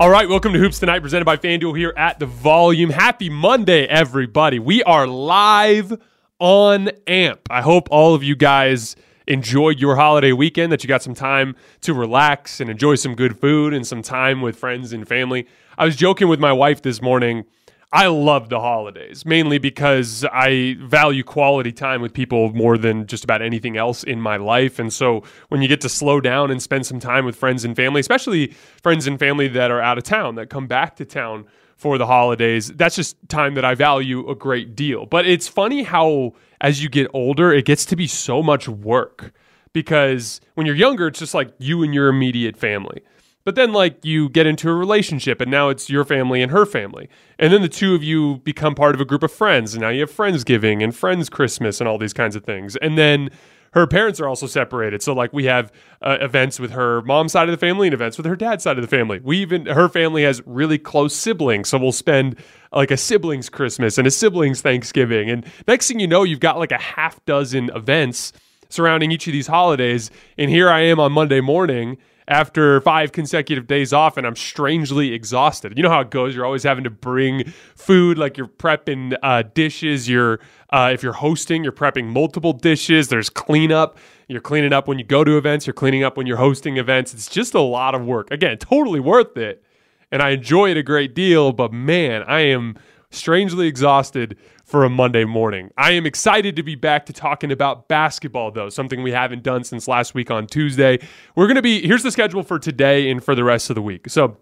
All right, welcome to Hoops Tonight, presented by FanDuel here at the Volume. Happy Monday, everybody. We are live on AMP. I hope all of you guys enjoyed your holiday weekend, that you got some time to relax and enjoy some good food and some time with friends and family. I was joking with my wife this morning I love the holidays mainly because I value quality time with people more than just about anything else in my life. And so when you get to slow down and spend some time with friends and family, especially friends and family that are out of town, that come back to town for the holidays, that's just time that I value a great deal. But it's funny how as you get older, it gets to be so much work because when you're younger, it's just like you and your immediate family. But then, like, you get into a relationship, and now it's your family and her family. And then the two of you become part of a group of friends, and now you have Friendsgiving and Friends Christmas and all these kinds of things. And then her parents are also separated. So, like, we have uh, events with her mom's side of the family and events with her dad's side of the family. We even, her family has really close siblings. So, we'll spend like a siblings Christmas and a siblings Thanksgiving. And next thing you know, you've got like a half dozen events surrounding each of these holidays. And here I am on Monday morning after five consecutive days off, and I'm strangely exhausted. You know how it goes. You're always having to bring food, like you're prepping uh, dishes. You're uh, if you're hosting, you're prepping multiple dishes. There's cleanup. You're cleaning up when you go to events. You're cleaning up when you're hosting events. It's just a lot of work. Again, totally worth it, and I enjoy it a great deal. But man, I am strangely exhausted for a Monday morning. I am excited to be back to talking about basketball, though, something we haven't done since last week on Tuesday. We're going to be, here's the schedule for today and for the rest of the week. So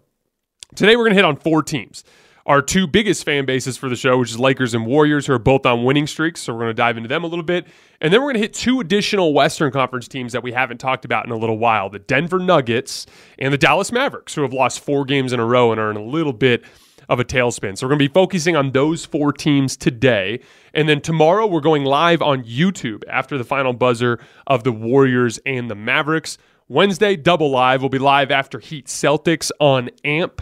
today we're going to hit on four teams. Our two biggest fan bases for the show, which is Lakers and Warriors, who are both on winning streaks. So we're going to dive into them a little bit. And then we're going to hit two additional Western Conference teams that we haven't talked about in a little while the Denver Nuggets and the Dallas Mavericks, who have lost four games in a row and are in a little bit of a tailspin. So we're going to be focusing on those four teams today. And then tomorrow we're going live on YouTube after the final buzzer of the Warriors and the Mavericks. Wednesday, double live. We'll be live after Heat Celtics on AMP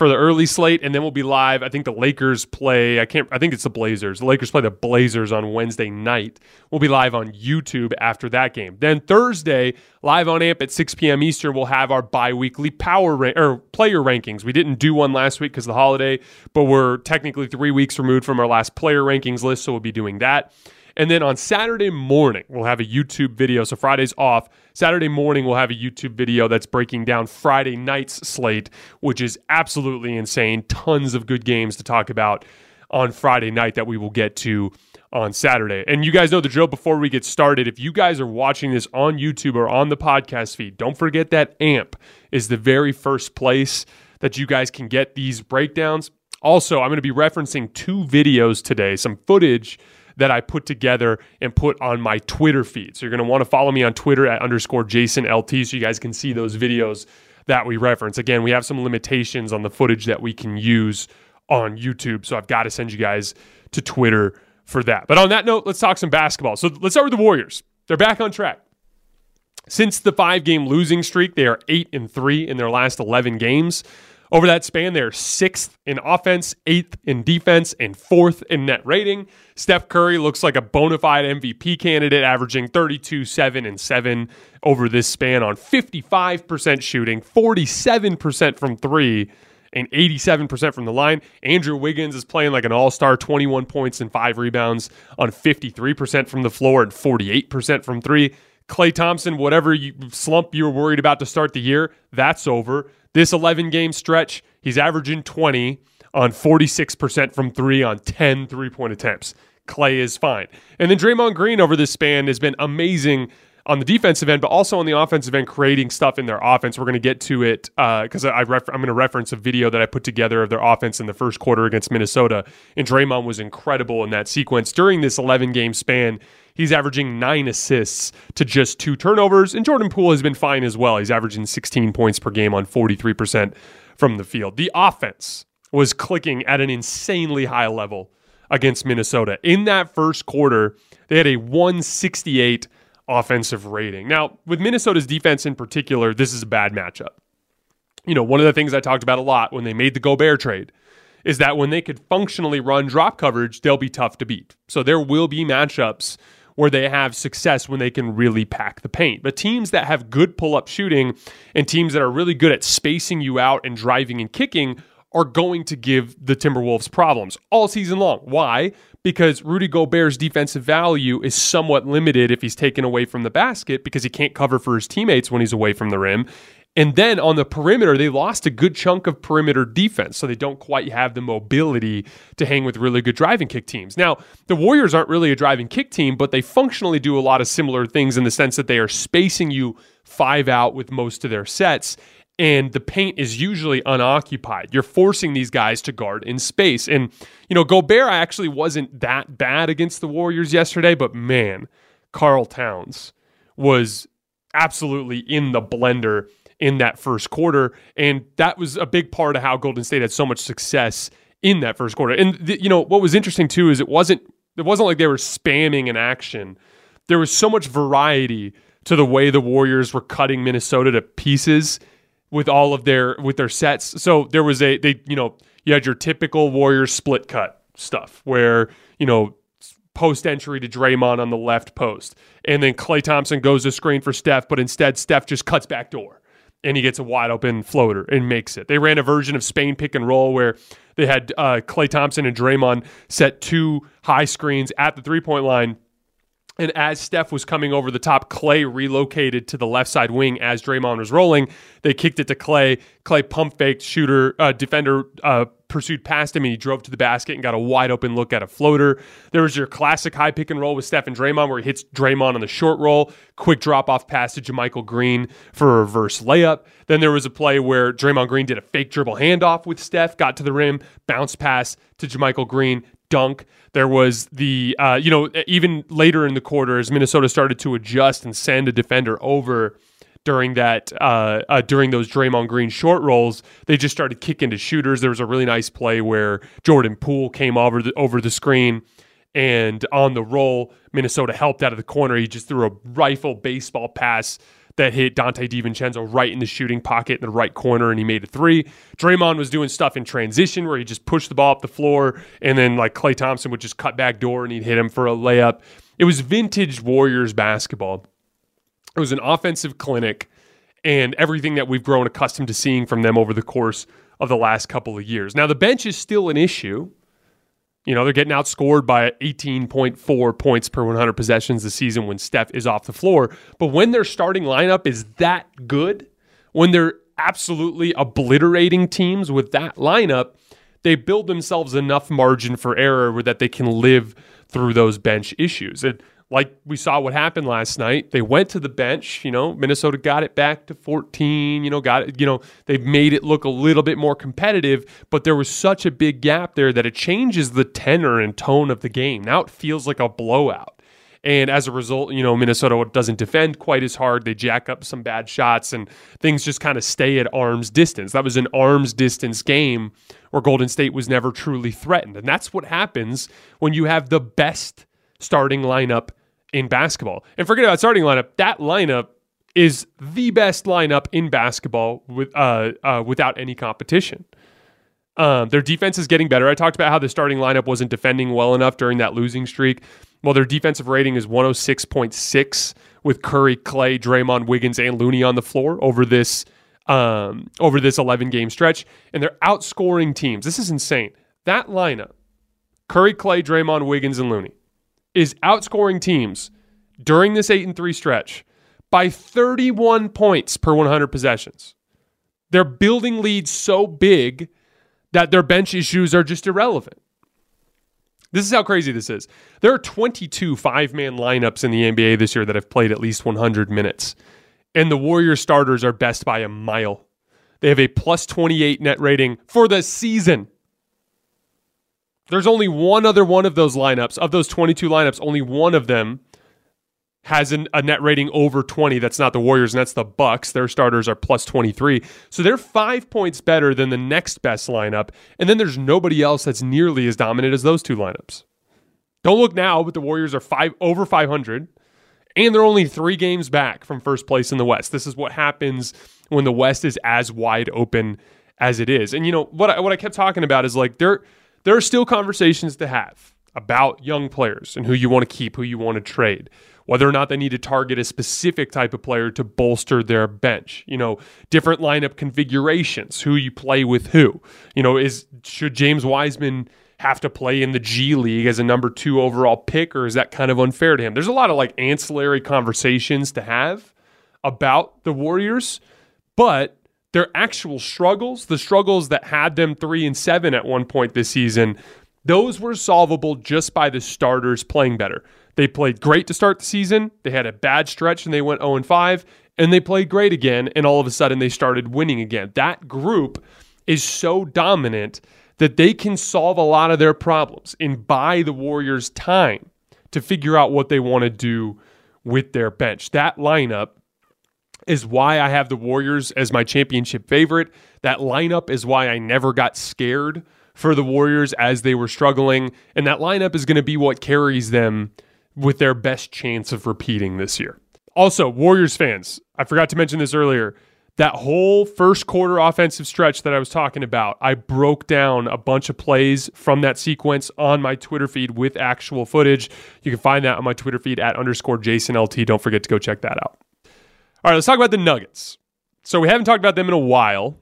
for the early slate, and then we'll be live. I think the Lakers play. I can't. I think it's the Blazers. The Lakers play the Blazers on Wednesday night. We'll be live on YouTube after that game. Then Thursday, live on AMP at 6 p.m. Eastern, we'll have our biweekly power ra- or player rankings. We didn't do one last week because the holiday, but we're technically three weeks removed from our last player rankings list, so we'll be doing that. And then on Saturday morning, we'll have a YouTube video. So Friday's off. Saturday morning, we'll have a YouTube video that's breaking down Friday night's slate, which is absolutely insane. Tons of good games to talk about on Friday night that we will get to on Saturday. And you guys know the drill before we get started. If you guys are watching this on YouTube or on the podcast feed, don't forget that AMP is the very first place that you guys can get these breakdowns. Also, I'm going to be referencing two videos today, some footage that I put together and put on my Twitter feed. So you're going to want to follow me on Twitter at underscore Jason LT so you guys can see those videos that we reference. Again, we have some limitations on the footage that we can use on YouTube. So I've got to send you guys to Twitter for that. But on that note, let's talk some basketball. So let's start with the Warriors. They're back on track. Since the five game losing streak, they are 8 and 3 in their last 11 games. Over that span, they're sixth in offense, eighth in defense, and fourth in net rating. Steph Curry looks like a bona fide MVP candidate, averaging 32, 7, and 7 over this span on 55% shooting, 47% from three, and 87% from the line. Andrew Wiggins is playing like an all star, 21 points and five rebounds on 53% from the floor and 48% from three. Klay Thompson, whatever you, slump you were worried about to start the year, that's over. This 11 game stretch, he's averaging 20 on 46% from three on 10 three point attempts. Klay is fine. And then Draymond Green over this span has been amazing on the defensive end, but also on the offensive end, creating stuff in their offense. We're going to get to it because uh, I I'm going to reference a video that I put together of their offense in the first quarter against Minnesota. And Draymond was incredible in that sequence. During this 11 game span, he's averaging nine assists to just two turnovers. And Jordan Poole has been fine as well. He's averaging 16 points per game on 43% from the field. The offense was clicking at an insanely high level against Minnesota. In that first quarter, they had a 168 offensive rating. Now, with Minnesota's defense in particular, this is a bad matchup. You know, one of the things I talked about a lot when they made the Gobert trade is that when they could functionally run drop coverage, they'll be tough to beat. So there will be matchups where they have success when they can really pack the paint. But teams that have good pull up shooting and teams that are really good at spacing you out and driving and kicking are going to give the Timberwolves problems all season long. Why? Because Rudy Gobert's defensive value is somewhat limited if he's taken away from the basket because he can't cover for his teammates when he's away from the rim. And then on the perimeter, they lost a good chunk of perimeter defense, so they don't quite have the mobility to hang with really good driving kick teams. Now, the Warriors aren't really a driving kick team, but they functionally do a lot of similar things in the sense that they are spacing you five out with most of their sets and the paint is usually unoccupied. You're forcing these guys to guard in space. And, you know, Gobert actually wasn't that bad against the Warriors yesterday, but man, Karl Towns was absolutely in the blender in that first quarter. And that was a big part of how Golden State had so much success in that first quarter. And, the, you know, what was interesting too is it wasn't, it wasn't like they were spamming an action. There was so much variety to the way the Warriors were cutting Minnesota to pieces with all of their with their sets. So there was a they you know you had your typical Warriors split cut stuff where you know post entry to Draymond on the left post, and then Klay Thompson goes to screen for Steph, but instead Steph just cuts back door. And he gets a wide open floater and makes it. They ran a version of Spain pick and roll where they had uh, Klay Thompson and Draymond set two high screens at the three point line. And as Steph was coming over the top, Klay relocated to the left side wing as Draymond was rolling. They kicked it to Klay. Klay pump faked, shooter, uh, defender uh, pursued past him, and he drove to the basket and got a wide open look at a floater. There was your classic high pick and roll with Steph and Draymond, where he hits Draymond on the short roll, quick drop off pass to JaMychal Green for a reverse layup. Then there was a play where Draymond Green did a fake dribble handoff with Steph, got to the rim, bounce pass to JaMychal Green, dunk. There was the, uh, you know, even later in the quarter as Minnesota started to adjust and send a defender over during that uh, uh, during those Draymond Green short rolls, they just started kicking to shooters. There was a really nice play where Jordan Poole came over the over the screen, and on the roll, Minnesota helped out of the corner. He just threw a rifle baseball pass that hit Donte DiVincenzo right in the shooting pocket in the right corner, and he made a three. Draymond was doing stuff in transition where he just pushed the ball up the floor, and then like Klay Thompson would just cut back door and he'd hit him for a layup. It was vintage Warriors basketball. It was an offensive clinic and everything that we've grown accustomed to seeing from them over the course of the last couple of years. Now, the bench is still an issue. You know, they're getting outscored by 18.4 points per 100 possessions this season when Steph is off the floor. But when their starting lineup is that good, when they're absolutely obliterating teams with that lineup, they build themselves enough margin for error that they can live through those bench issues. And like we saw what happened last night. They went to the bench, you know, Minnesota got it back to 14, you know, got it, you know, they made it look a little bit more competitive, but there was such a big gap there that it changes the tenor and tone of the game. Now it feels like a blowout. And as a result, you know, Minnesota doesn't defend quite as hard. They jack up some bad shots and things just kind of stay at arm's distance. That was an arm's distance game where Golden State was never truly threatened. And that's what happens when you have the best starting lineup in basketball. And forget about starting lineup. That lineup is the best lineup in basketball with uh, uh, without any competition. Um, their defense is getting better. I talked about how the starting lineup wasn't defending well enough during that losing streak. Well, their defensive rating is 106.6 with Curry, Klay, Draymond, Wiggins, and Looney on the floor over this um, over this 11 game stretch, and they're outscoring teams. This is insane. That lineup: Curry, Klay, Draymond, Wiggins, and Looney is outscoring teams during this 8 and 3 stretch by 31 points per 100 possessions. They're building leads so big that their bench issues are just irrelevant. This is how crazy this is. There are 22 five man lineups in the NBA this year that have played at least 100 minutes, and the Warriors starters are best by a mile. They have a plus 28 net rating for the season. There's only one other one of those lineups, of those 22 lineups, only one of them has an, a net rating over 20. That's not the Warriors, and that's the Bucks. Their starters are plus 23. So they're five points better than the next best lineup. And then there's nobody else that's nearly as dominant as those two lineups. Don't look now, but the Warriors are five over 500, and they're only three games back from first place in the West. This is what happens when the West is as wide open as it is. And you know what? I, what I kept talking about is like they're there are still conversations to have about young players and who you want to keep, who you want to trade, whether or not they need to target a specific type of player to bolster their bench. You know, different lineup configurations, who you play with who. You know, is should James Wiseman have to play in the G League as a number two overall pick, or is that kind of unfair to him? There's a lot of like ancillary conversations to have about the Warriors, but their actual struggles, the struggles that had them three and seven at one point this season, those were solvable just by the starters playing better. They played great to start the season. They had a bad stretch and they went 0 and 5, and they played great again, and all of a sudden they started winning again. That group is so dominant that they can solve a lot of their problems and buy the Warriors time to figure out what they want to do with their bench. That lineup is why I have the Warriors as my championship favorite. That lineup is why I never got scared for the Warriors as they were struggling. And that lineup is going to be what carries them with their best chance of repeating this year. Also, Warriors fans, I forgot to mention this earlier. That whole first quarter offensive stretch that I was talking about, I broke down a bunch of plays from that sequence on my Twitter feed with actual footage. You can find that on my Twitter feed at underscore JasonLT. Don't forget to go check that out. All right, let's talk about the Nuggets. So we haven't talked about them in a while.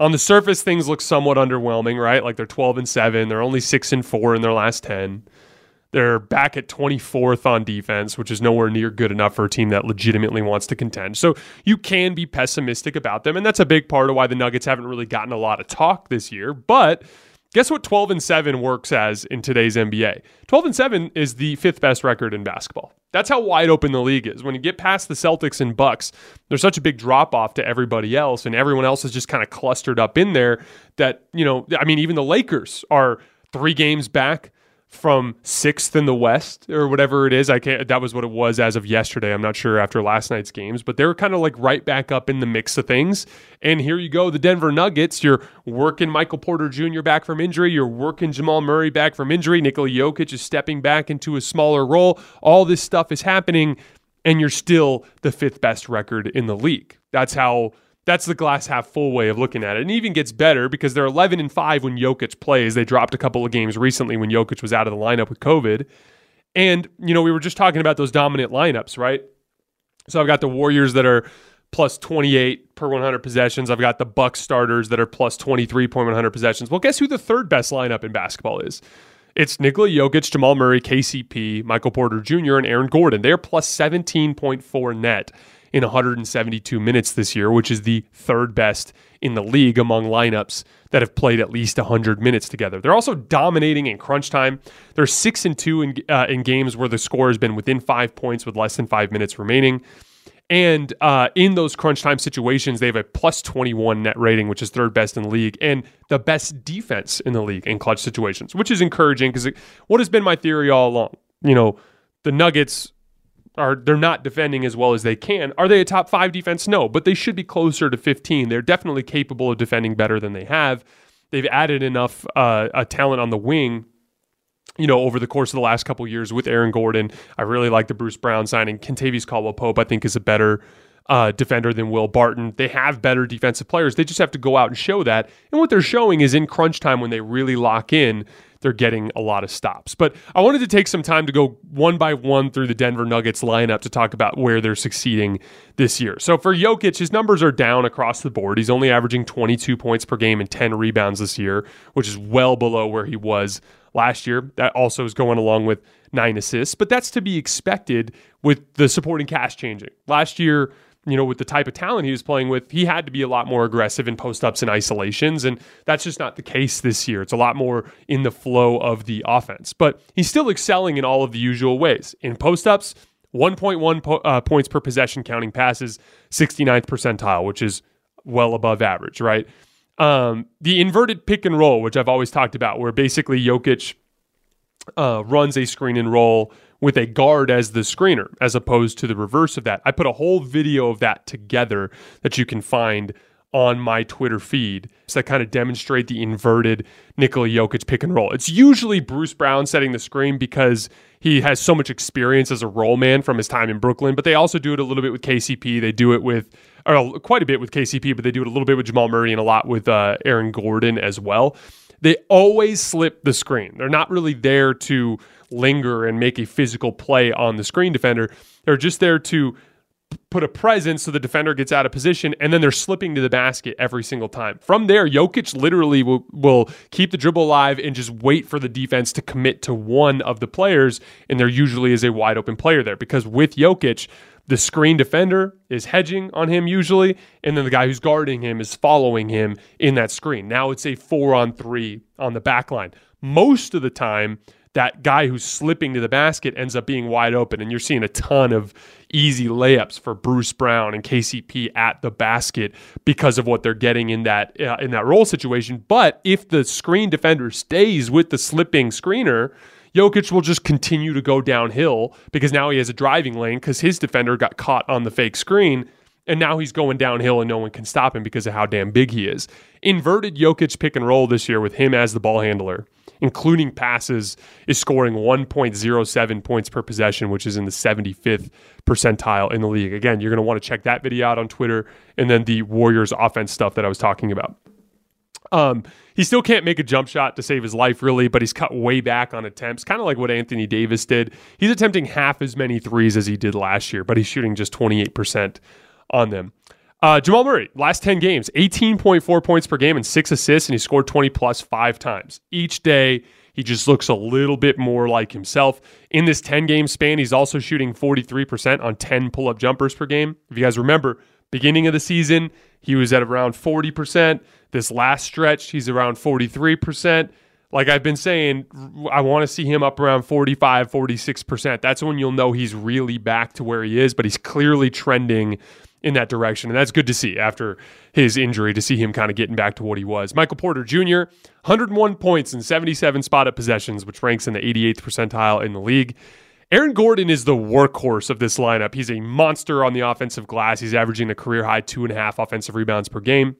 On the surface, things look somewhat underwhelming, right? Like they're 12 and 7. They're only 6 and 4 in their last 10. They're back at 24th on defense, which is nowhere near good enough for a team that legitimately wants to contend. So you can be pessimistic about them. And that's a big part of why the Nuggets haven't really gotten a lot of talk this year. But guess what 12 and 7 works as in today's NBA? 12 and 7 is the fifth best record in basketball. That's how wide open the league is. When you get past the Celtics and Bucks, there's such a big drop off to everybody else, and everyone else is just kind of clustered up in there that, you know, I mean, even the Lakers are three games back from sixth in the West or whatever it is. I can't. That was what it was as of yesterday. I'm not sure after last night's games, but they were kind of like right back up in the mix of things. And here you go, the Denver Nuggets. You're working Michael Porter Jr. back from injury. You're working Jamal Murray back from injury. Nikola Jokic is stepping back into a smaller role. All this stuff is happening, and you're still the fifth best record in the league. That's how that's the glass half full way of looking at it. And it even gets better because they're 11 and 5 when Jokic plays. They dropped a couple of games recently when Jokic was out of the lineup with COVID. And, you know, we were just talking about those dominant lineups, right? So I've got the Warriors that are plus 28 per 100 possessions. I've got the Bucks starters that are plus 23 per 100 possessions. Well, guess who the third best lineup in basketball is? It's Nikola Jokic, Jamal Murray, KCP, Michael Porter Jr., and Aaron Gordon. They're plus 17.4 net in 172 minutes this year, which is the third best in the league among lineups that have played at least 100 minutes together. They're also dominating in crunch time. They're six and two in, uh, in games where the score has been within five points with less than five minutes remaining. And uh, in those crunch time situations, they have a plus 21 net rating, which is third best in the league, and the best defense in the league in clutch situations, which is encouraging because what has been my theory all along? You know, the Nuggets are they're not defending as well as they can. Are they a top five defense? No, but they should be closer to 15. They're definitely capable of defending better than they have. They've added enough uh, a talent on the wing. You know, over the course of the last couple years with Aaron Gordon, I really like the Bruce Brown signing. Kentavious Caldwell Pope, I think, is a better uh, defender than Will Barton. They have better defensive players. They just have to go out and show that. And what they're showing is in crunch time when they really lock in, they're getting a lot of stops. But I wanted to take some time to go one by one through the Denver Nuggets lineup to talk about where they're succeeding this year. So for Jokic, his numbers are down across the board. He's only averaging 22 points per game and 10 rebounds this year, which is well below where he was last year. That also is going along with nine assists, but that's to be expected with the supporting cast changing. Last year, you know, with the type of talent he was playing with, he had to be a lot more aggressive in post ups and isolations. And that's just not the case this year. It's a lot more in the flow of the offense. But he's still excelling in all of the usual ways. In post ups, 1.1 po- uh, points per possession counting passes, 69th percentile, which is well above average, right? Um, the inverted pick and roll, which I've always talked about, where basically Jokic uh, runs a screen and roll with a guard as the screener, as opposed to the reverse of that. I put a whole video of that together that you can find on my Twitter feed so that kind of demonstrate the inverted Nikola Jokic pick and roll. It's usually Bruce Brown setting the screen because he has so much experience as a roll man from his time in Brooklyn, but they also do it a little bit with KCP. They do it with, or quite a bit with KCP, but they do it a little bit with Jamal Murray and a lot with uh, Aaron Gordon as well. They always slip the screen. They're not really there to linger and make a physical play on the screen defender. They're just there to put a presence so the defender gets out of position and then they're slipping to the basket every single time. From there, Jokic literally will, will keep the dribble alive and just wait for the defense to commit to one of the players. And there usually is a wide open player there because with Jokic, the screen defender is hedging on him usually, and then the guy who's guarding him is following him in that screen. Now it's a four on three on the back line. Most of the time, that guy who's slipping to the basket ends up being wide open. And you're seeing a ton of easy layups for Bruce Brown and KCP at the basket because of what they're getting in that uh, in that roll situation. But if the screen defender stays with the slipping screener, Jokic will just continue to go downhill because now he has a driving lane because his defender got caught on the fake screen. And now he's going downhill and no one can stop him because of how damn big he is. Inverted Jokic pick and roll this year with him as the ball handler including passes, is scoring 1.07 points per possession, which is in the 75th percentile in the league. Again, you're going to want to check that video out on Twitter and then the Warriors offense stuff that I was talking about. Um, he still can't make a jump shot to save his life, really, but he's cut way back on attempts, kind of like what Anthony Davis did. He's attempting half as many threes as he did last year, but he's shooting just 28% on them. Uh, Jamal Murray, last 10 games, 18.4 points per game and six assists, and he scored 20 plus five times. Each day, he just looks a little bit more like himself. In this 10 game span, he's also shooting 43% on 10 pull up jumpers per game. If you guys remember, beginning of the season, he was at around 40%. This last stretch, he's around 43%. Like I've been saying, I want to see him up around 45, 46%. That's when you'll know he's really back to where he is, but he's clearly trending in that direction. And that's good to see after his injury to see him kind of getting back to what he was. Michael Porter Jr., 101 points and 77 spot up possessions, which ranks in the 88th percentile in the league. Aaron Gordon is the workhorse of this lineup. He's a monster on the offensive glass. He's averaging a career high two and a half offensive rebounds per game.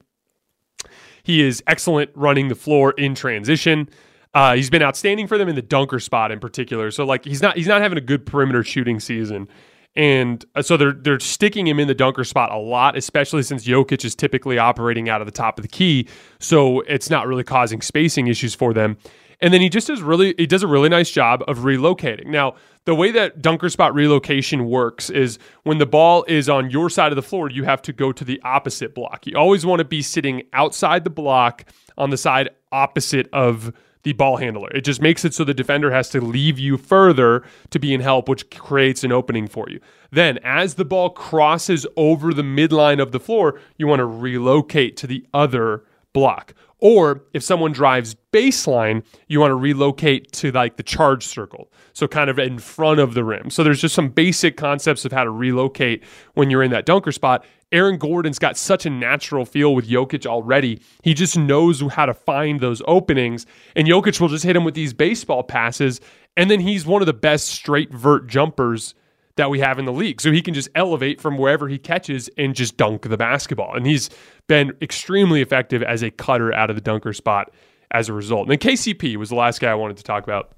He is excellent running the floor in transition. Uh, he's been outstanding for them in the dunker spot in particular. So like he's not he's not having a good perimeter shooting season. And uh, so they're they're sticking him in the dunker spot a lot, especially since Jokic is typically operating out of the top of the key. So it's not really causing spacing issues for them. And then he just does really he does a really nice job of relocating. Now, the way that dunker spot relocation works is when the ball is on your side of the floor, you have to go to the opposite block. You always want to be sitting outside the block on the side opposite of the ball handler. It just makes it so the defender has to leave you further to be in help, which creates an opening for you. Then, as the ball crosses over the midline of the floor, you want to relocate to the other block. Or if someone drives baseline, you want to relocate to like the charge circle. So kind of in front of the rim. So there's just some basic concepts of how to relocate when you're in that dunker spot. Aaron Gordon's got such a natural feel with Jokic already. He just knows how to find those openings. And Jokic will just hit him with these baseball passes. And then he's one of the best straight vert jumpers that we have in the league. So he can just elevate from wherever he catches and just dunk the basketball. And he's been extremely effective as a cutter out of the dunker spot as a result. And then KCP was the last guy I wanted to talk about.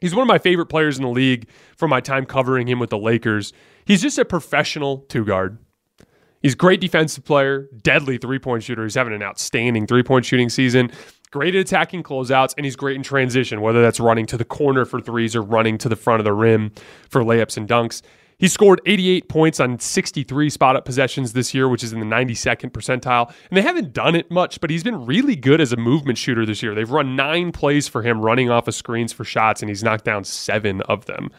He's one of my favorite players in the league from my time covering him with the Lakers. He's just a professional two guard. He's a great defensive player, deadly three point shooter. He's having an outstanding three point shooting season. Great at attacking closeouts, and he's great in transition, whether that's running to the corner for threes or running to the front of the rim for layups and dunks. He scored 88 points on 63 spot up possessions this year, which is in the 92nd percentile. And they haven't done it much, but he's been really good as a movement shooter this year. They've run nine plays for him running off of screens for shots, and he's knocked down seven of them.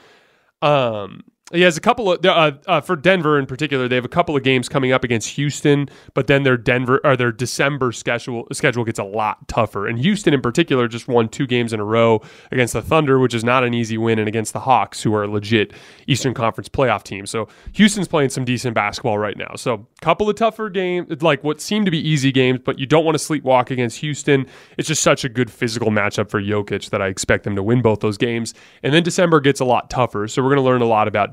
Um, he has a couple of uh, uh, for Denver in particular. They have a couple of games coming up against Houston, but then their Denver or their December schedule schedule gets a lot tougher. And Houston in particular just won two games in a row against the Thunder, which is not an easy win, and against the Hawks, who are a legit Eastern Conference playoff team. So Houston's playing some decent basketball right now. So a couple of tougher games, like what seem to be easy games, but you don't want to sleepwalk against Houston. It's just such a good physical matchup for Jokic that I expect them to win both those games. And then December gets a lot tougher, so we're going to learn a lot about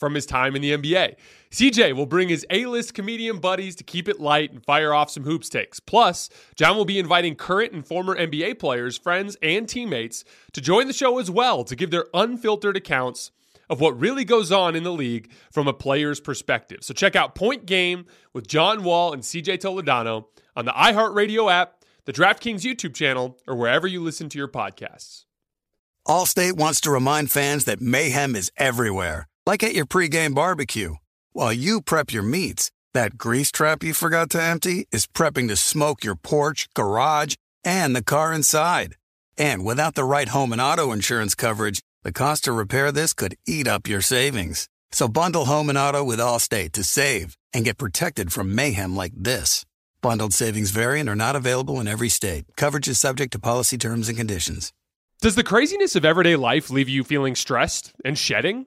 from his time in the NBA. CJ will bring his A list comedian buddies to keep it light and fire off some hoops takes. Plus, John will be inviting current and former NBA players, friends, and teammates to join the show as well to give their unfiltered accounts of what really goes on in the league from a player's perspective. So check out Point Game with John Wall and CJ Toledano on the iHeartRadio app, the DraftKings YouTube channel, or wherever you listen to your podcasts. Allstate wants to remind fans that mayhem is everywhere, like at your pregame barbecue. While you prep your meats, that grease trap you forgot to empty is prepping to smoke your porch, garage, and the car inside. And without the right home and auto insurance coverage, the cost to repair this could eat up your savings. So bundle home and auto with Allstate to save and get protected from mayhem like this. Bundled savings vary and are not available in every state. Coverage is subject to policy terms and conditions. Does the craziness of everyday life leave you feeling stressed and shedding?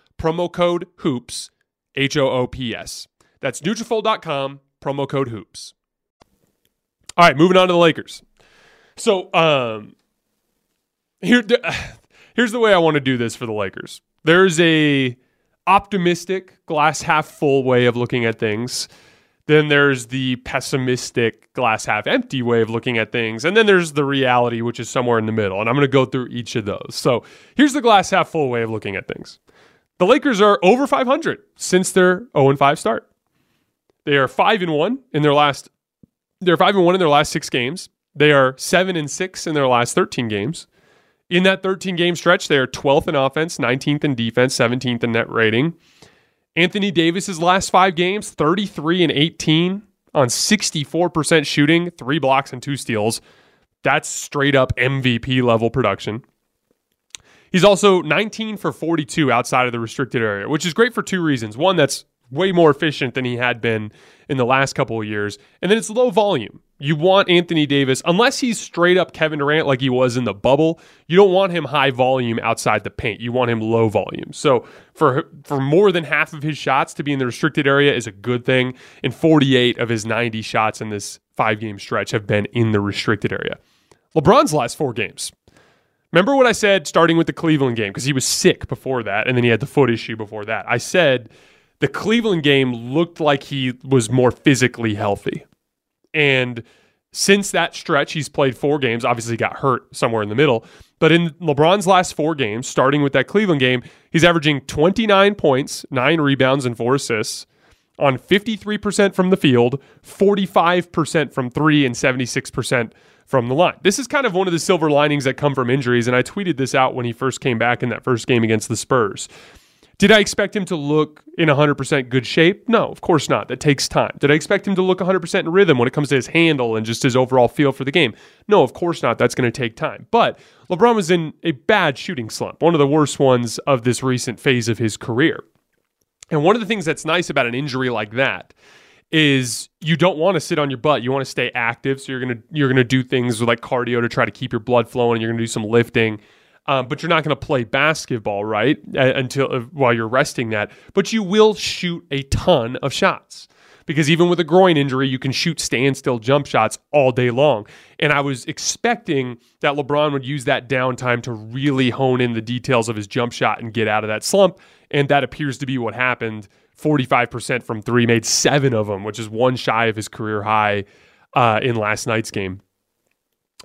promo code HOOPS, H-O-O-P-S. That's Nutrafol.com, promo code HOOPS. All right, moving on to the Lakers. So, um, here, here's the way I want to do this for the Lakers. There's a optimistic glass half full way of looking at things. Then there's the pessimistic glass half empty way of looking at things. And then there's the reality, which is somewhere in the middle. And I'm going to go through each of those. So here's the glass half full way of looking at things. The Lakers are over 500 since their 0 5 start. They are 5 and 1 in their last they're 5 and 1 in their last 6 games. They are 7 and 6 in their last 13 games. In that 13 game stretch, they are 12th in offense, 19th in defense, 17th in net rating. Anthony Davis's last five games, 33 and 18 on 64% shooting, three blocks and two steals. That's straight up MVP level production. He's also 19 for 42 outside of the restricted area, which is great for two reasons. One, that's way more efficient than he had been in the last couple of years. And then it's low volume. You want Anthony Davis, unless he's straight up Kevin Durant like he was in the bubble, you don't want him high volume outside the paint. You want him low volume. So for for more than half of his shots to be in the restricted area is a good thing. And 48 of his 90 shots in this five game stretch have been in the restricted area. LeBron's last four games. Remember what I said starting with the Cleveland game because he was sick before that and then he had the foot issue before that. I said the Cleveland game looked like he was more physically healthy. And since that stretch, he's played four games. Obviously, got hurt somewhere in the middle. But in LeBron's last four games, starting with that Cleveland game, he's averaging 29 points, nine rebounds, and four assists on 53% from the field, 45% from three, and 76% from the line. This is kind of one of the silver linings that come from injuries. And I tweeted this out when he first came back in that first game against the Spurs. Did I expect him to look in 100% good shape? No, of course not. That takes time. Did I expect him to look 100% in rhythm when it comes to his handle and just his overall feel for the game? No, of course not. That's going to take time. But LeBron was in a bad shooting slump, one of the worst ones of this recent phase of his career. And one of the things that's nice about an injury like that is you don't want to sit on your butt. You want to stay active. So you're gonna you're gonna do things like cardio to try to keep your blood flowing. You're gonna do some lifting um, but you're not to play basketball, right? until uh, while you're resting that. But you will shoot a ton of shots because even with a groin injury, you can shoot standstill jump shots all day long. And I was expecting that LeBron would use that downtime to really hone in the details of his jump shot and get out of that slump. And that appears to be what happened. 45% from three, made seven of them, which is one shy of his career high uh, in last night's game.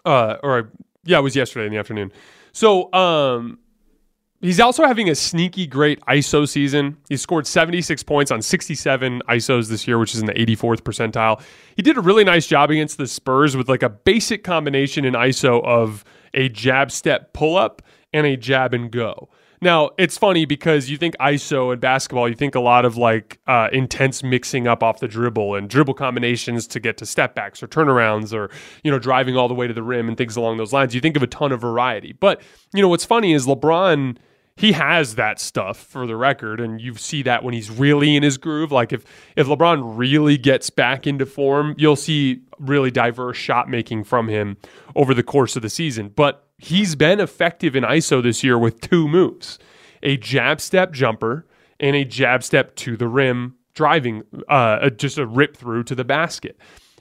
Uh, or, yeah, it was yesterday in the afternoon. So, um, he's also having a sneaky great ISO season. He scored 76 points on 67 ISOs this year, which is in the 84th percentile. He did a really nice job against the Spurs with like a basic combination in ISO of a jab step pull up and a jab and go. Now it's funny because you think ISO in basketball, you think a lot of like uh, intense mixing up off the dribble and dribble combinations to get to step backs or turnarounds or you know driving all the way to the rim and things along those lines. You think of a ton of variety, but you know what's funny is LeBron he has that stuff for the record and you see that when he's really in his groove. Like if if LeBron really gets back into form you'll see really diverse shot making from him over the course of the season. But he's been effective in ISO this year with two moves a jab step jumper and a jab step to the rim driving, uh, just a rip through to the basket.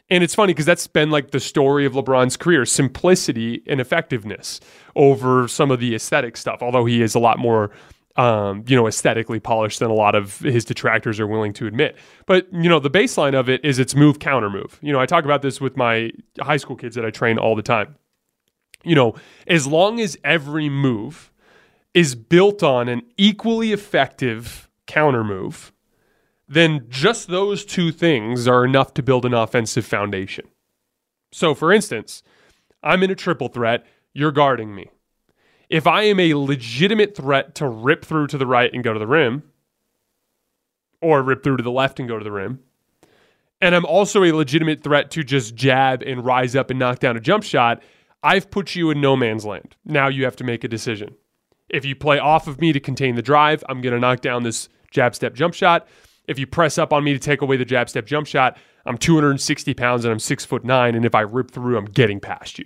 And it's funny because that's been like the story of LeBron's career simplicity and effectiveness over some of the aesthetic stuff, although he is a lot more um, you know, aesthetically polished than a lot of his detractors are willing to admit. But, you know, the baseline of it is it's move counter move. You know, I talk about this with my high school kids that I train all the time. You know, as long as every move is built on an equally effective counter move, then just those two things are enough to build an offensive foundation. So, for instance, I'm in a triple threat, you're guarding me if I am a legitimate threat to rip through to the right and go to the rim, or rip through to the left and go to the rim, and I'm also a legitimate threat to just jab and rise up and knock down a jump shot, I've put you in no man's land. Now you have to make a decision. If you play off of me to contain the drive, I'm going to knock down this jab step jump shot. If you press up on me to take away the jab step jump shot, I'm 260 pounds and I'm six foot nine. And if I rip through, I'm getting past you.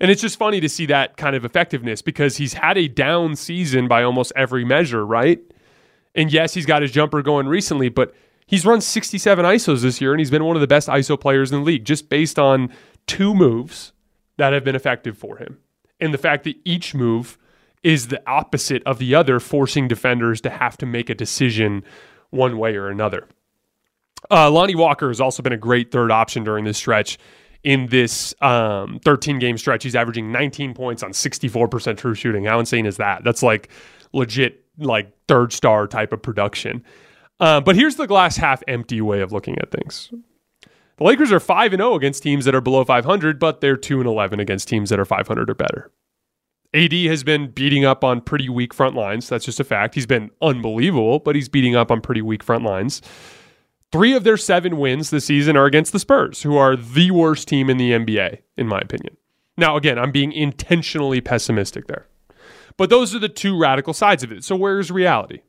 And it's just funny to see that kind of effectiveness because he's had a down season by almost every measure, right? And yes, he's got his jumper going recently, but he's run 67 ISOs this year and he's been one of the best ISO players in the league just based on two moves that have been effective for him. And the fact that each move is the opposite of the other, forcing defenders to have to make a decision one way or another. Uh, Lonnie Walker has also been a great third option during this stretch in this um, 13 game stretch. He's averaging 19 points on 64% true shooting. How insane is that? That's like legit, like third star type of production. Uh, but here's the glass half empty way of looking at things. The Lakers are 5 and 0 against teams that are below 500, but they're 2 and 11 against teams that are 500 or better. AD has been beating up on pretty weak front lines. That's just a fact. He's been unbelievable, but he's beating up on pretty weak front lines. Three of their seven wins this season are against the Spurs, who are the worst team in the NBA, in my opinion. Now, again, I'm being intentionally pessimistic there. But those are the two radical sides of it. So, where's reality?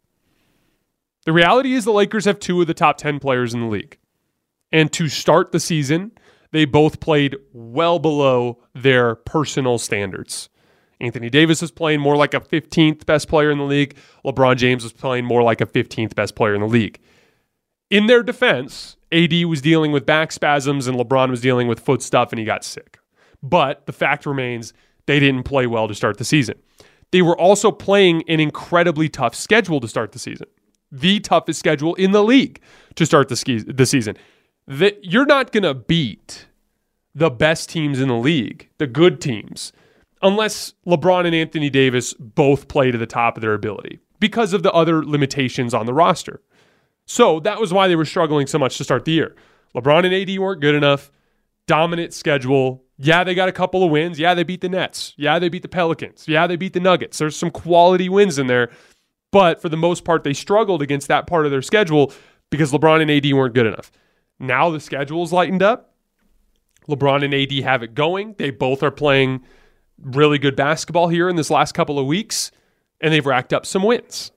The reality is the Lakers have two of the top 10 players in the league. And to start the season, they both played well below their personal standards. Anthony Davis was playing more like a 15th best player in the league. LeBron James was playing more like a 15th best player in the league. In their defense, AD was dealing with back spasms and LeBron was dealing with foot stuff and he got sick. But the fact remains they didn't play well to start the season. They were also playing an incredibly tough schedule to start the season. The toughest schedule in the league to start the, ski- the season. That you're not going to beat the best teams in the league, the good teams, unless LeBron and Anthony Davis both play to the top of their ability because of the other limitations on the roster. So that was why they were struggling so much to start the year. LeBron and AD weren't good enough. Dominant schedule. Yeah, they got a couple of wins. Yeah, they beat the Nets. Yeah, they beat the Pelicans. Yeah, they beat the Nuggets. There's some quality wins in there. But for the most part, they struggled against that part of their schedule because LeBron and AD weren't good enough. Now the schedule's lightened up. LeBron and AD have it going. They both are playing really good basketball here in this last couple of weeks, and they've racked up some wins.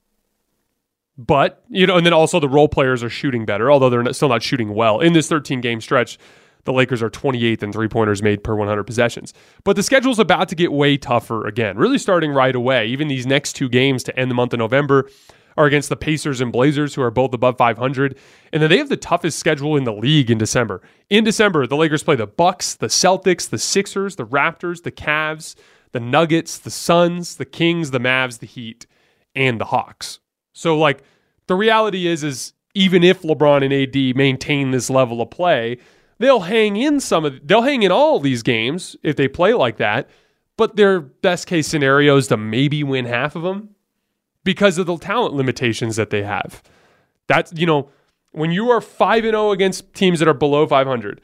But, you know, and then also the role players are shooting better, although they're still not shooting well. In this 13 game stretch, the Lakers are 28th in three pointers made per 100 possessions. But the schedule's about to get way tougher again, really starting right away. Even these next two games to end the month of November are against the Pacers and Blazers, who are both above 500. And then they have the toughest schedule in the league in December. In December, the Lakers play the Bucks, the Celtics, the Sixers, the Raptors, the Cavs, the Nuggets, the Suns, the Kings, the Mavs, the Heat, and the Hawks. So like the reality is is even if LeBron and AD maintain this level of play, they'll hang in some of they'll hang in all these games if they play like that, but their best case scenario is to maybe win half of them because of the talent limitations that they have. That's you know, when you are 5 and 0 against teams that are below 500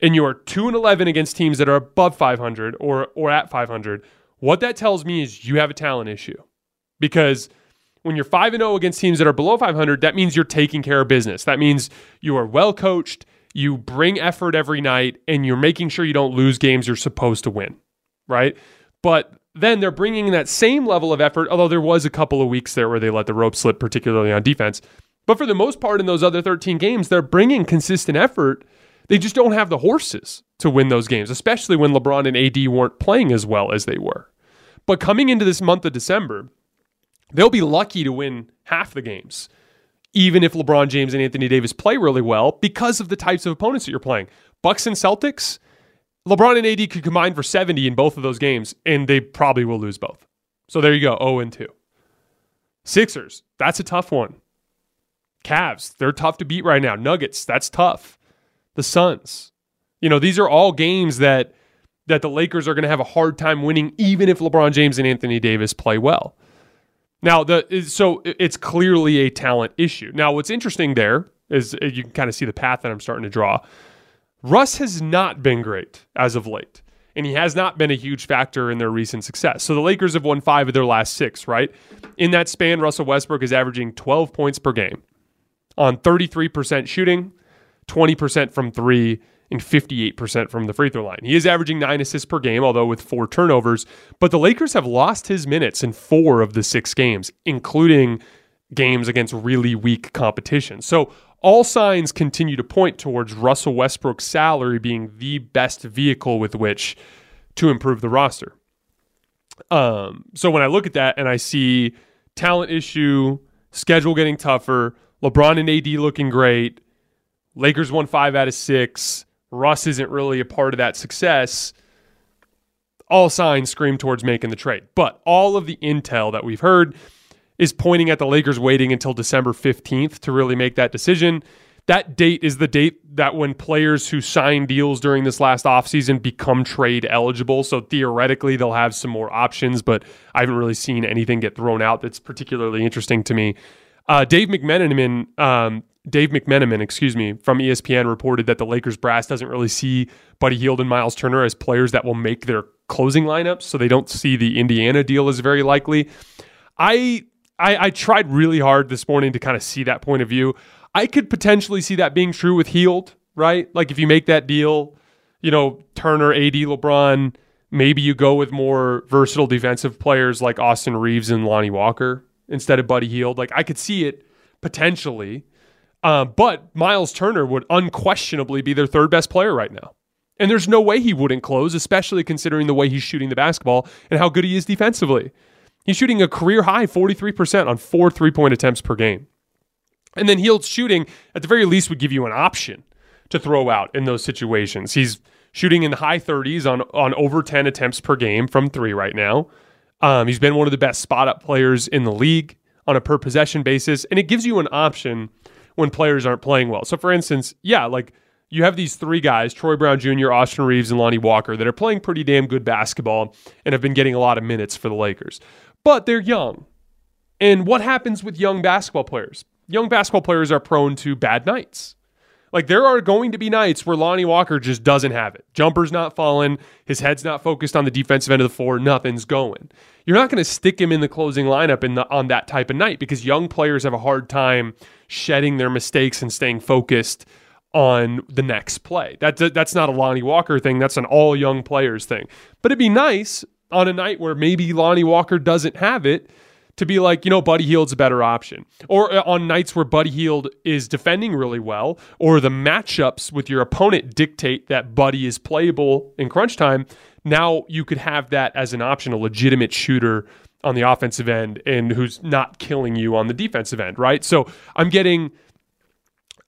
and you are 2 and 11 against teams that are above 500 or or at 500, what that tells me is you have a talent issue. Because when you're 5 and 0 against teams that are below 500, that means you're taking care of business. That means you are well coached, you bring effort every night, and you're making sure you don't lose games you're supposed to win, right? But then they're bringing that same level of effort, although there was a couple of weeks there where they let the rope slip, particularly on defense. But for the most part, in those other 13 games, they're bringing consistent effort. They just don't have the horses to win those games, especially when LeBron and AD weren't playing as well as they were. But coming into this month of December, they'll be lucky to win half the games, even if LeBron James and Anthony Davis play really well because of the types of opponents that you're playing. Bucks and Celtics, LeBron and AD could combine for 70 in both of those games, and they probably will lose both. So there you go, 0 and 2. Sixers, that's a tough one. Cavs, they're tough to beat right now. Nuggets, that's tough. The Suns. You know, these are all games that that the Lakers are going to have a hard time winning even if LeBron James and Anthony Davis play well. Now, the so it's clearly a talent issue. Now, what's interesting there is uh, you can kind of see the path that I'm starting to draw. Russ has not been great as of late, and he has not been a huge factor in their recent success. So the Lakers have won five of their last six, right? In that span, Russell Westbrook is averaging 12 points per game on 33% shooting, 20% from three, and 58% from the free throw line. He is averaging nine assists per game, although with four turnovers. But the Lakers have lost his minutes in four of the six games, including games against really weak competition. So all signs continue to point towards Russell Westbrook's salary being the best vehicle with which to improve the roster. Um, so when I look at that and I see talent issue, schedule getting tougher, LeBron and AD looking great, Lakers won five out of six, Russ isn't really a part of that success. All signs scream towards making the trade. But all of the intel that we've heard is pointing at the Lakers waiting until December 15th to really make that decision. That date is the date that when players who sign deals during this last offseason become trade eligible. So theoretically, they'll have some more options, but I haven't really seen anything get thrown out that's particularly interesting to me. Uh, Dave McMenamin um, Dave McMenamin, excuse me, from ESPN reported that the Lakers brass doesn't really see Buddy Hield and Miles Turner as players that will make their closing lineups, so they don't see the Indiana deal as very likely. I I, I tried really hard this morning to kind of see that point of view. I could potentially see that being true with Hield, right? Like if you make that deal, you know, Turner, AD, LeBron, maybe you go with more versatile defensive players like Austin Reaves and Lonnie Walker instead of Buddy Hield. Like I could see it potentially. Uh, but Miles Turner would unquestionably be their third best player right now. And there's no way he wouldn't close, especially considering the way he's shooting the basketball and how good he is defensively. He's shooting a career high 43% on four three point attempts per game. And then Hield's shooting, at the very least, would give you an option to throw out in those situations. He's shooting in the high 30s on, on over 10 attempts per game from three right now. Um, he's been one of the best spot up players in the league on a per possession basis. And it gives you an option when players aren't playing well. So, for instance, yeah, like you have these three guys, Troy Brown Jr., Austin Reaves, and Lonnie Walker, that are playing pretty damn good basketball and have been getting a lot of minutes for the Lakers. But they're young. And what happens with young basketball players? Young basketball players are prone to bad nights. Like there are going to be nights where Lonnie Walker just doesn't have it. Jumper's not falling, his head's not focused on the defensive end of the floor, nothing's going. You're not going to stick him in the closing lineup in the, on that type of night because young players have a hard time shedding their mistakes and staying focused on the next play. That, that's not a Lonnie Walker thing, that's an all young players thing. But it'd be nice on a night where maybe Lonnie Walker doesn't have it to be like, you know, Buddy Hield's a better option. Or uh, on nights where Buddy Hield is defending really well, or the matchups with your opponent dictate that Buddy is playable in crunch time, now you could have that as an option, a legitimate shooter on the offensive end and who's not killing you on the defensive end, right? So I'm getting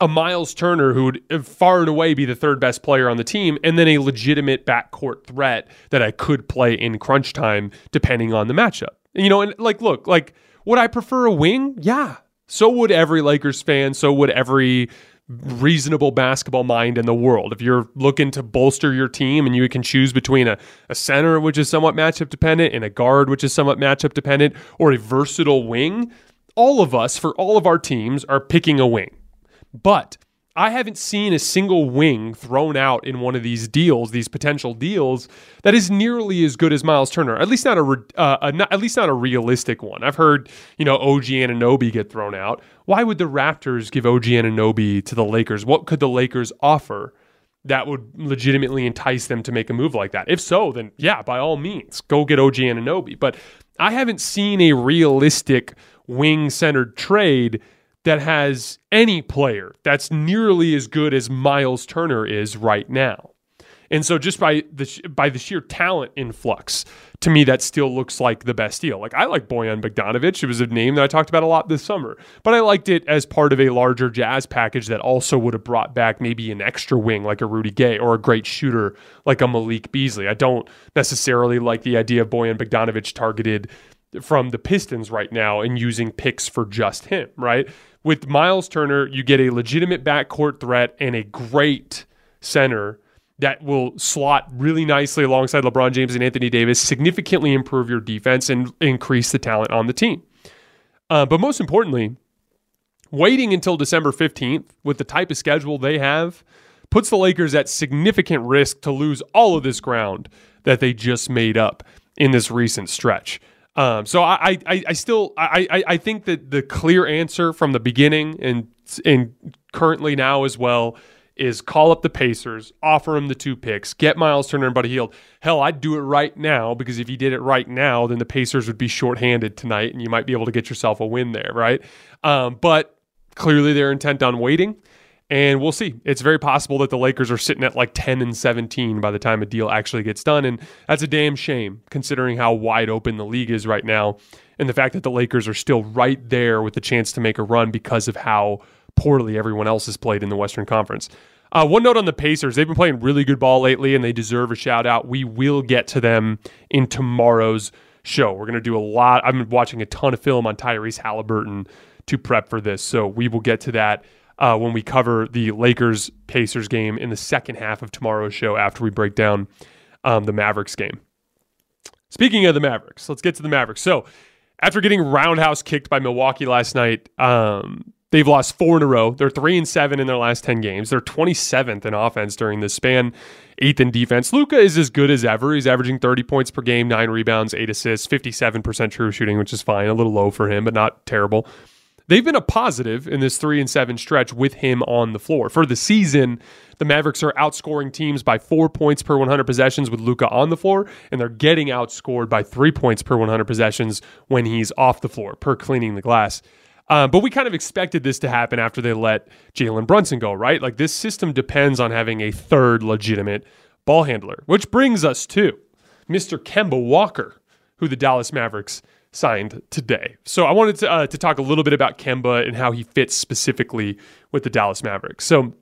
a Miles Turner who would uh, far and away be the third best player on the team, and then a legitimate backcourt threat that I could play in crunch time depending on the matchup. You know, and like, look, like, would I prefer a wing? Yeah. So would every Lakers fan. So would every reasonable basketball mind in the world. If you're looking to bolster your team and you can choose between a, a center, which is somewhat matchup dependent, and a guard, which is somewhat matchup dependent, or a versatile wing, all of us, for all of our teams, are picking a wing. But I haven't seen a single wing thrown out in one of these deals, these potential deals, that is nearly as good as Miles Turner. At least not a, uh, a not, at least not a realistic one. I've heard you know OG Anunoby get thrown out. Why would the Raptors give OG Anunoby to the Lakers? What could the Lakers offer that would legitimately entice them to make a move like that? If so, then yeah, by all means, go get OG Anunoby. But I haven't seen a realistic wing centered trade that has any player that's nearly as good as Miles Turner is right now. And so just by the by the sheer talent influx, to me that still looks like the best deal. Like I like Bojan Bogdanovic. It was a name that I talked about a lot this summer. But I liked it as part of a larger jazz package that also would have brought back maybe an extra wing like a Rudy Gay or a great shooter like a Malik Beasley. I don't necessarily like the idea of Bojan Bogdanovic targeted from the Pistons right now and using picks for just him, right? With Miles Turner, you get a legitimate backcourt threat and a great center that will slot really nicely alongside LeBron James and Anthony Davis, significantly improve your defense and increase the talent on the team. Uh, but most importantly, waiting until December 15th with the type of schedule they have puts the Lakers at significant risk to lose all of this ground that they just made up in this recent stretch. Um, so I, I, I still I, I, think that the clear answer from the beginning and and currently now as well is call up the Pacers, offer them the two picks, get Miles Turner and Buddy Hield. Hell, I'd do it right now because if you did it right now, then the Pacers would be shorthanded tonight and you might be able to get yourself a win there, right? Um, but clearly they're intent on waiting. And we'll see. It's very possible that the Lakers are sitting at like 10 and 17 by the time a deal actually gets done. And that's a damn shame considering how wide open the league is right now and the fact that the Lakers are still right there with the chance to make a run because of how poorly everyone else has played in the Western Conference. Uh, one note on the Pacers. They've been playing really good ball lately and they deserve a shout out. We will get to them in tomorrow's show. We're going to do a lot. I've been watching a ton of film on Tyrese Halliburton to prep for this. So we will get to that uh, when we cover the Lakers Pacers game in the second half of tomorrow's show after we break down um, the Mavericks game. Speaking of the Mavericks, let's get to the Mavericks. So, after getting roundhouse kicked by Milwaukee last night, um, they've lost four in a row. They're three and seven in their last 10 games. They're 27th in offense during this span, eighth in defense. Luka is as good as ever. He's averaging 30 points per game, nine rebounds, eight assists, 57% true shooting, which is fine. A little low for him, but not terrible. They've been a positive in this three and seven stretch with him on the floor. For the season, the Mavericks are outscoring teams by four points per 100 possessions with Luka on the floor, and they're getting outscored by three points per 100 possessions when he's off the floor per cleaning the glass. Uh, but we kind of expected this to happen after they let Jalen Brunson go, right? Like this system depends on having a third legitimate ball handler, which brings us to Mr. Kemba Walker, who the Dallas Mavericks signed today. So I wanted to, uh, to talk a little bit about Kemba and how he fits specifically with the Dallas Mavericks. So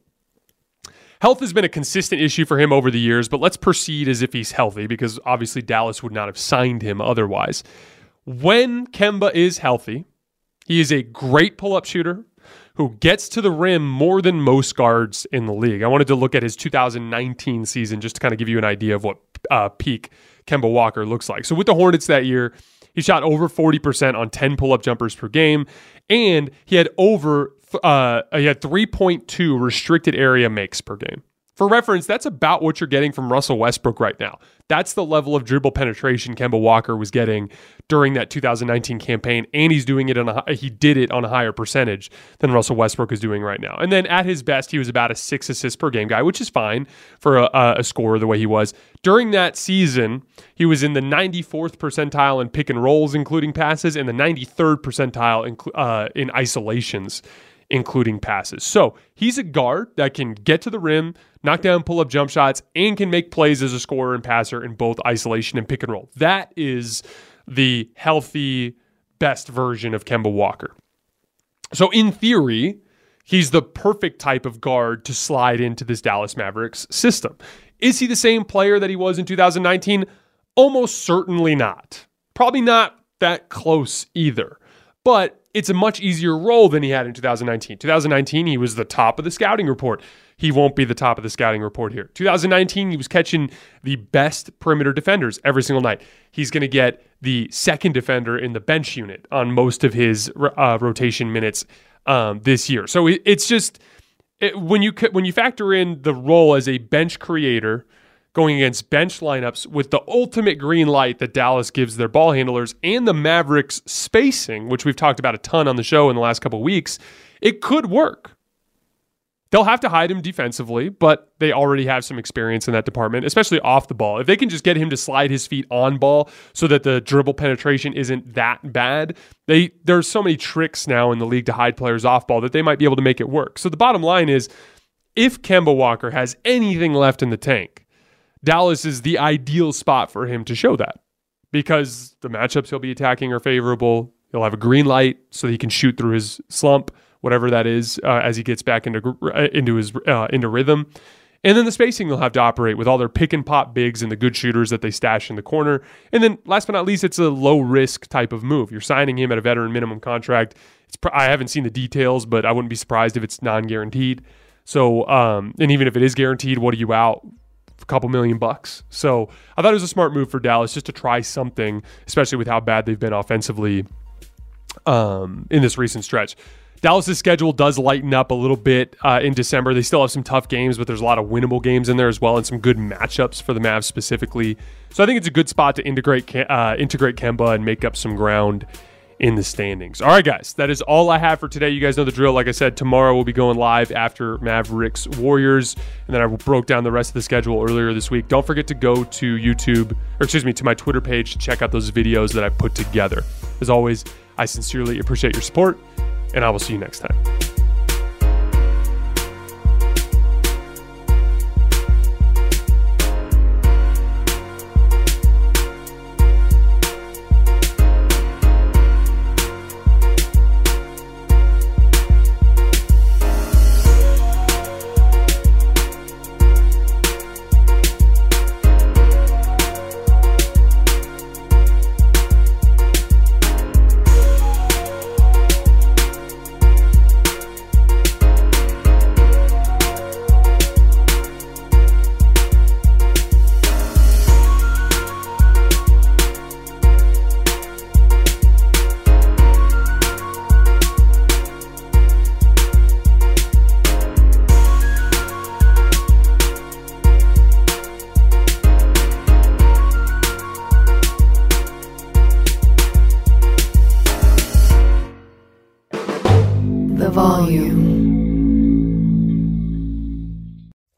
health has been a consistent issue for him over the years, but let's proceed as if he's healthy because obviously Dallas would not have signed him otherwise. When Kemba is healthy, he is a great pull up shooter who gets to the rim more than most guards in the league. I wanted to look at his 2019 season just to kind of give you an idea of what uh, peak Kemba Walker looks like. So with the Hornets that year, he shot over 40% on 10 pull up jumpers per game, and he had over uh, he had 3.2 restricted area makes per game. For reference, that's about what you're getting from Russell Westbrook right now. That's the level of dribble penetration Kemba Walker was getting during that 2019 campaign, and he's doing it on a he did it on a higher percentage than Russell Westbrook is doing right now. And then at his best, he was about a six assist per game guy, which is fine for a, a scorer the way he was during that season. He was in the 94th percentile in pick and rolls, including passes, and the 93rd percentile in, uh, in isolations including passes. So he's a guard that can get to the rim, knock down pull up jump shots, and can make plays as a scorer and passer in both isolation and pick and roll. That is the healthy, best version of Kemba Walker. So, in theory, he's the perfect type of guard to slide into this Dallas Mavericks system. Is he the same player that he was in 2019? Almost certainly not. Probably not that close either. But it's a much easier role than he had in 2019. 2019, he was the top of the scouting report. He won't be the top of the scouting report here. 2019, he was catching the best perimeter defenders every single night. He's going to get the second defender in the bench unit on most of his uh, rotation minutes um, this year. So it, it's just it, when you when you factor in the role as a bench creator going against bench lineups with the ultimate green light that Dallas gives their ball handlers and the Mavericks spacing, which we've talked about a ton on the show in the last couple weeks, it could work. They'll have to hide him defensively, but they already have some experience in that department, especially off the ball. If they can just get him to slide his feet on ball so that the dribble penetration isn't that bad, they there's so many tricks now in the league to hide players off ball that they might be able to make it work. So the bottom line is if Kemba Walker has anything left in the tank, Dallas is the ideal spot for him to show that because the matchups he'll be attacking are favorable. He'll have a green light so he can shoot through his slump, whatever that is, uh, as he gets back into uh, into his uh, into rhythm. And then the spacing they'll have to operate with all their pick and pop bigs and the good shooters that they stash in the corner. And then last but not least, it's a low risk type of move. You're signing him at a veteran minimum contract. It's, I haven't seen the details, but I wouldn't be surprised if it's non guaranteed. So, um, and even if it is guaranteed, what are you out? A couple million bucks. So I thought it was a smart move for Dallas just to try something, especially with how bad they've been offensively um, in this recent stretch. Dallas's schedule does lighten up a little bit uh, in December. They still have some tough games, but there's a lot of winnable games in there as well, and some good matchups for the Mavs specifically. So I think it's a good spot to integrate uh, integrate Kemba and make up some ground in the standings. All right, guys, that is all I have for today. You guys know the drill. Like I said, tomorrow we'll be going live after Mavericks Warriors, and then I broke down the rest of the schedule earlier this week. Don't forget to go to YouTube, or excuse me, to my Twitter page to check out those videos that I put together. As always, I sincerely appreciate your support and I will see you next time.